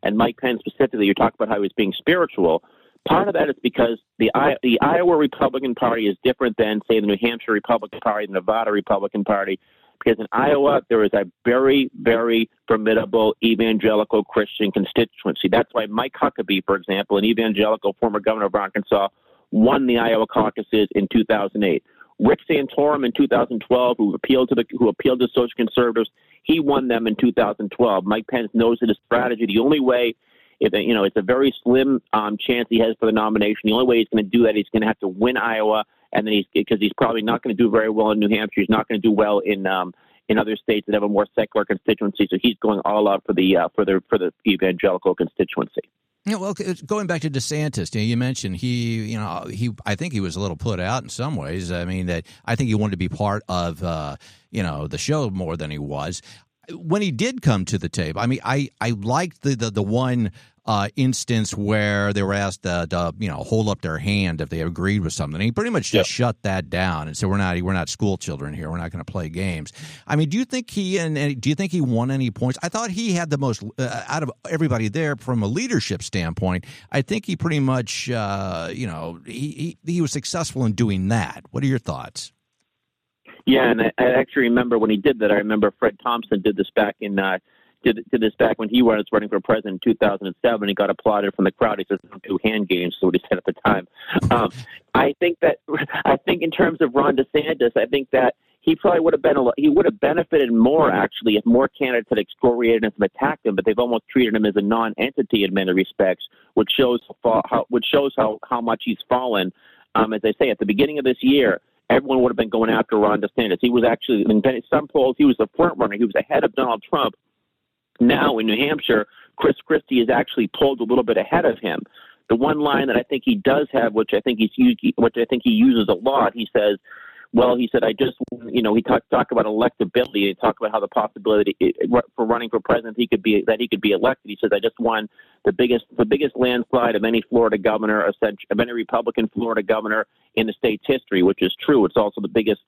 and Mike Pence specifically, you talk about how he was being spiritual. Part of that is because the the Iowa Republican Party is different than, say, the New Hampshire Republican Party, the Nevada Republican Party, because in Iowa there is a very, very formidable evangelical Christian constituency. That's why Mike Huckabee, for example, an evangelical former governor of Arkansas, won the Iowa caucuses in 2008. Rick Santorum in 2012, who appealed to the who appealed to social conservatives, he won them in 2012. Mike Pence knows that his strategy. The only way, if you know, it's a very slim um, chance he has for the nomination. The only way he's going to do that, he's going to have to win Iowa, and then he's because he's probably not going to do very well in New Hampshire. He's not going to do well in um, in other states that have a more secular constituency. So he's going all out for the uh, for the for the evangelical constituency. Yeah, well, going back to DeSantis, you, know, you mentioned he, you know, he. I think he was a little put out in some ways. I mean, that I think he wanted to be part of, uh, you know, the show more than he was. When he did come to the table, I mean, I I liked the the, the one uh, instance where they were asked uh, to, you know, hold up their hand if they agreed with something. He pretty much just yep. shut that down and said, "We're not, we're not school children here. We're not going to play games." I mean, do you think he and, and, do you think he won any points? I thought he had the most uh, out of everybody there from a leadership standpoint. I think he pretty much, uh, you know, he, he he was successful in doing that. What are your thoughts? Yeah, and I, I actually remember when he did that. I remember Fred Thompson did this back in uh, did, did this back when he was running for president in 2007. He got applauded from the crowd. He says, "Do hand games," so what he said at the time. Um, [LAUGHS] I think that [LAUGHS] I think in terms of Ron DeSantis, I think that he probably would have been a, he would have benefited more actually if more candidates had excoriated him and attacked him, but they've almost treated him as a non-entity in many respects, which shows how which shows how how much he's fallen. Um, as I say, at the beginning of this year, everyone would have been going after Ron DeSantis. He was actually in some polls he was the front runner. He was ahead of Donald Trump now in New Hampshire, Chris Christie is actually pulled a little bit ahead of him. The one line that I think he does have, which I think he's used, which I think he uses a lot, he says, "Well, he said I just, you know, he talked talk about electability. He talked about how the possibility for running for president he could be that he could be elected. He says I just won the biggest the biggest landslide of any Florida governor, of any Republican Florida governor in the state's history, which is true. It's also the biggest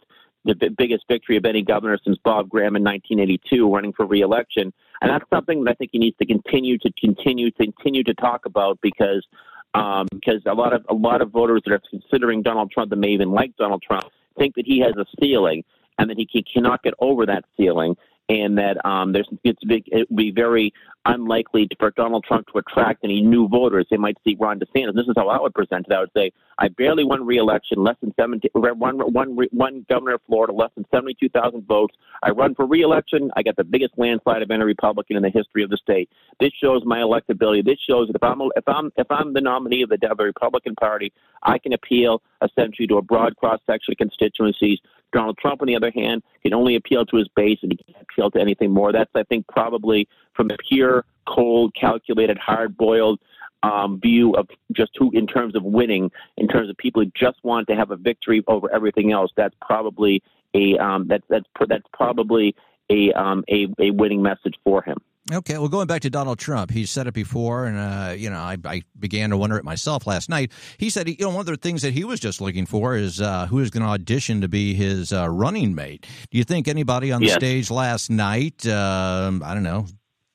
the biggest victory of any governor since Bob Graham in 1982 running for reelection. And that's something that I think he needs to continue to continue to continue to talk about because um, because a lot of a lot of voters that are considering Donald Trump that may even like Donald Trump think that he has a ceiling and that he can, cannot get over that ceiling. And that um, there's it's big, it would be very unlikely for Donald Trump to attract any new voters. They might see Ron DeSantis. This is how I would present it. I would say I barely won re-election, less than 70, one, one, one governor of Florida, less than 72,000 votes. I run for re-election. I got the biggest landslide of any Republican in the history of the state. This shows my electability. This shows that if I'm if I'm if I'm the nominee of the, of the Republican Party, I can appeal essentially to a broad cross section of constituencies. Donald Trump, on the other hand, can only appeal to his base and he can't appeal to anything more. That's, I think, probably from a pure, cold, calculated, hard boiled um, view of just who, in terms of winning, in terms of people who just want to have a victory over everything else. That's probably a um, that's that's that's probably a um, a, a winning message for him. Okay, well, going back to Donald Trump, he said it before, and uh, you know, I, I, began to wonder it myself last night. He said, you know, one of the things that he was just looking for is uh, who is going to audition to be his uh, running mate. Do you think anybody on the yes. stage last night, um, I don't know,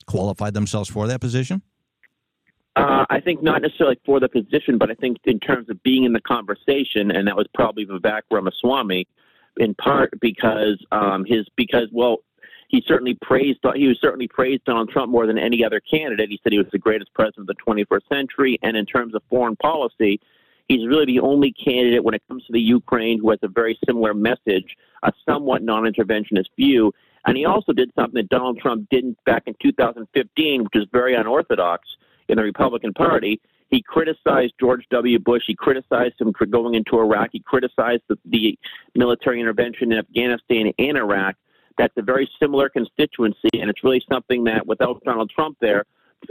qualified themselves for that position? Uh, I think not necessarily for the position, but I think in terms of being in the conversation, and that was probably Vivek Ramaswamy, in part because um, his because well he certainly praised he was certainly praised Donald Trump more than any other candidate. He said he was the greatest president of the 21st century, and in terms of foreign policy, he's really the only candidate when it comes to the Ukraine who has a very similar message, a somewhat non-interventionist view. And he also did something that Donald Trump didn't back in 2015, which is very unorthodox in the Republican Party. He criticized George W. Bush. He criticized him for going into Iraq. He criticized the, the military intervention in Afghanistan and Iraq that's a very similar constituency, and it's really something that without Donald Trump there,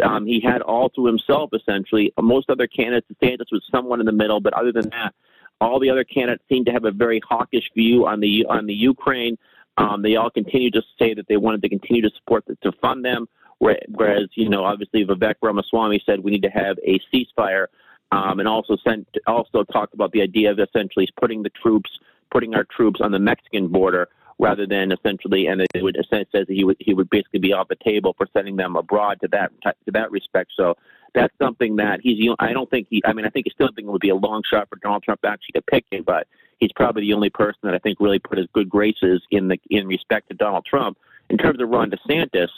um, he had all to himself essentially. Most other candidates, DeSantis was someone in the middle, but other than that, all the other candidates seem to have a very hawkish view on the on the Ukraine. Um, they all continue to say that they wanted to continue to support the, to fund them, whereas you know obviously Vivek Ramaswamy said we need to have a ceasefire, um, and also sent also talked about the idea of essentially putting the troops putting our troops on the Mexican border rather than essentially, and it would essentially says that he would he would basically be off the table for sending them abroad to that to that respect. So that's something that he's. I don't think he. I mean, I think he still think it would be a long shot for Donald Trump actually to pick him, but he's probably the only person that I think really put his good graces in the in respect to Donald Trump. In terms of Ron DeSantis,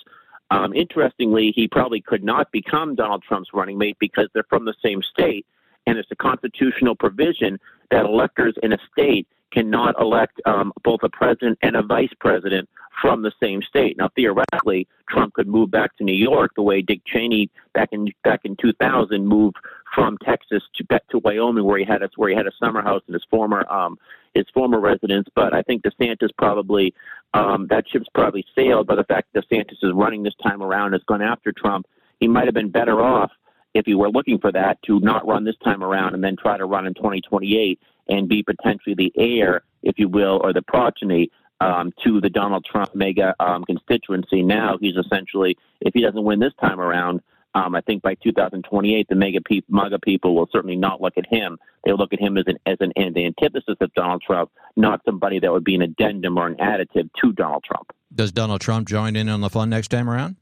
um, interestingly, he probably could not become Donald Trump's running mate because they're from the same state, and it's a constitutional provision that electors in a state cannot elect um, both a president and a vice president from the same state. Now, theoretically, Trump could move back to New York the way Dick Cheney back in back in 2000 moved from Texas to back to Wyoming, where he had a where he had a summer house in his former um, his former residence. But I think DeSantis probably um, that ship's probably sailed by the fact DeSantis is running this time around, has gone after Trump. He might have been better off if he were looking for that to not run this time around and then try to run in 2028 and be potentially the heir, if you will, or the progeny um, to the Donald Trump MAGA um, constituency. Now he's essentially, if he doesn't win this time around, um, I think by 2028, the MAGA pe- MAGA people will certainly not look at him. They'll look at him as an as an, an antithesis of Donald Trump, not somebody that would be an addendum or an additive to Donald Trump. Does Donald Trump join in on the fun next time around?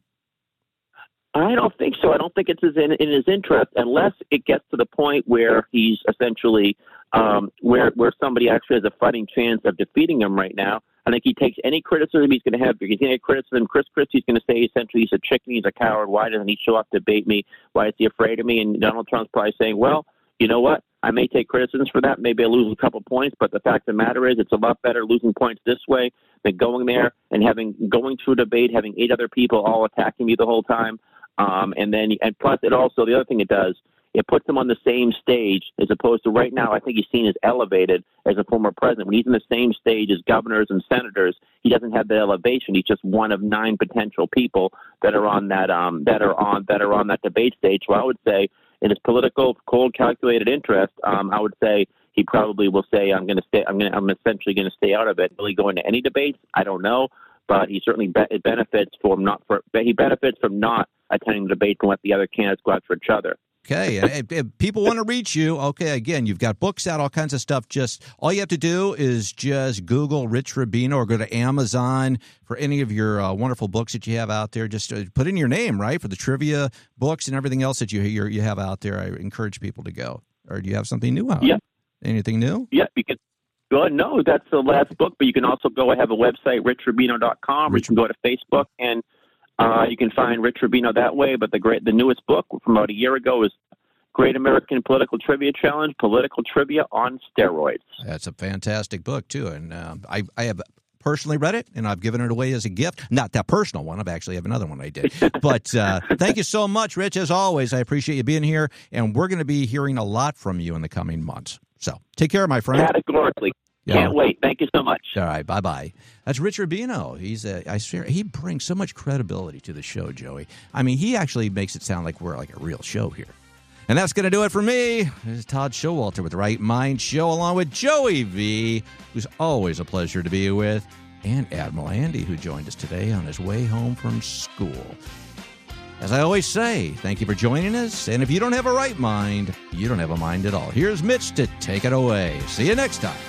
I don't think so. I don't think it's in, in his interest unless it gets to the point where he's essentially um, where where somebody actually has a fighting chance of defeating him right now. I think he takes any criticism he's going to have. If he's going to criticism, Chris Christie's going to say essentially he's a chicken, he's a coward. Why doesn't he show up to debate me? Why is he afraid of me? And Donald Trump's probably saying, well, you know what? I may take criticisms for that. Maybe I lose a couple points, but the fact of the matter is, it's a lot better losing points this way than going there and having going to a debate, having eight other people all attacking me the whole time. Um, and then, and plus, it also the other thing it does it puts him on the same stage as opposed to right now. I think he's seen as elevated as a former president. When he's in the same stage as governors and senators, he doesn't have that elevation. He's just one of nine potential people that are on that um, that are on that are on that debate stage. So I would say, in his political, cold, calculated interest, um, I would say he probably will say, "I'm going to stay. I'm going. I'm essentially going to stay out of it." Will he go into any debates? I don't know, but he certainly be- benefits from not for he benefits from not attending the debates and let the other candidates go out for each other. Okay, if, if, people want to reach you, okay, again, you've got books out, all kinds of stuff. Just all you have to do is just Google Rich Rubino or go to Amazon for any of your uh, wonderful books that you have out there. Just uh, put in your name, right, for the trivia books and everything else that you you have out there. I encourage people to go. Or do you have something new out? Yeah. Anything new? Yeah, because Good. No, that's the last book, but you can also go. I have a website, richrubino.com, or you can go to Facebook and uh, you can find Rich Rubino that way. But the great, the newest book from about a year ago is Great American Political Trivia Challenge: Political Trivia on Steroids. That's a fantastic book too, and uh, I I have personally read it and I've given it away as a gift. Not that personal one. I've actually have another one I did. [LAUGHS] but uh, thank you so much, Rich. As always, I appreciate you being here, and we're going to be hearing a lot from you in the coming months. So take care, my friend. Categorically. Yeah. Can't wait. Thank you so much. All right. Bye bye. That's Rich Rubino. He's a, I swear, he brings so much credibility to the show, Joey. I mean, he actually makes it sound like we're like a real show here. And that's going to do it for me. This is Todd Schowalter with the Right Mind Show, along with Joey V, who's always a pleasure to be with, and Admiral Andy, who joined us today on his way home from school. As I always say, thank you for joining us. And if you don't have a right mind, you don't have a mind at all. Here's Mitch to take it away. See you next time.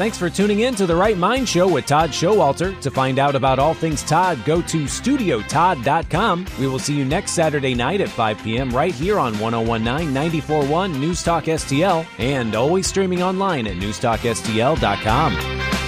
Thanks for tuning in to the Right Mind Show with Todd Schowalter. To find out about all things Todd, go to studiotodd.com. We will see you next Saturday night at 5 p.m. right here on 1019 941 News Talk STL and always streaming online at newstalkstl.com.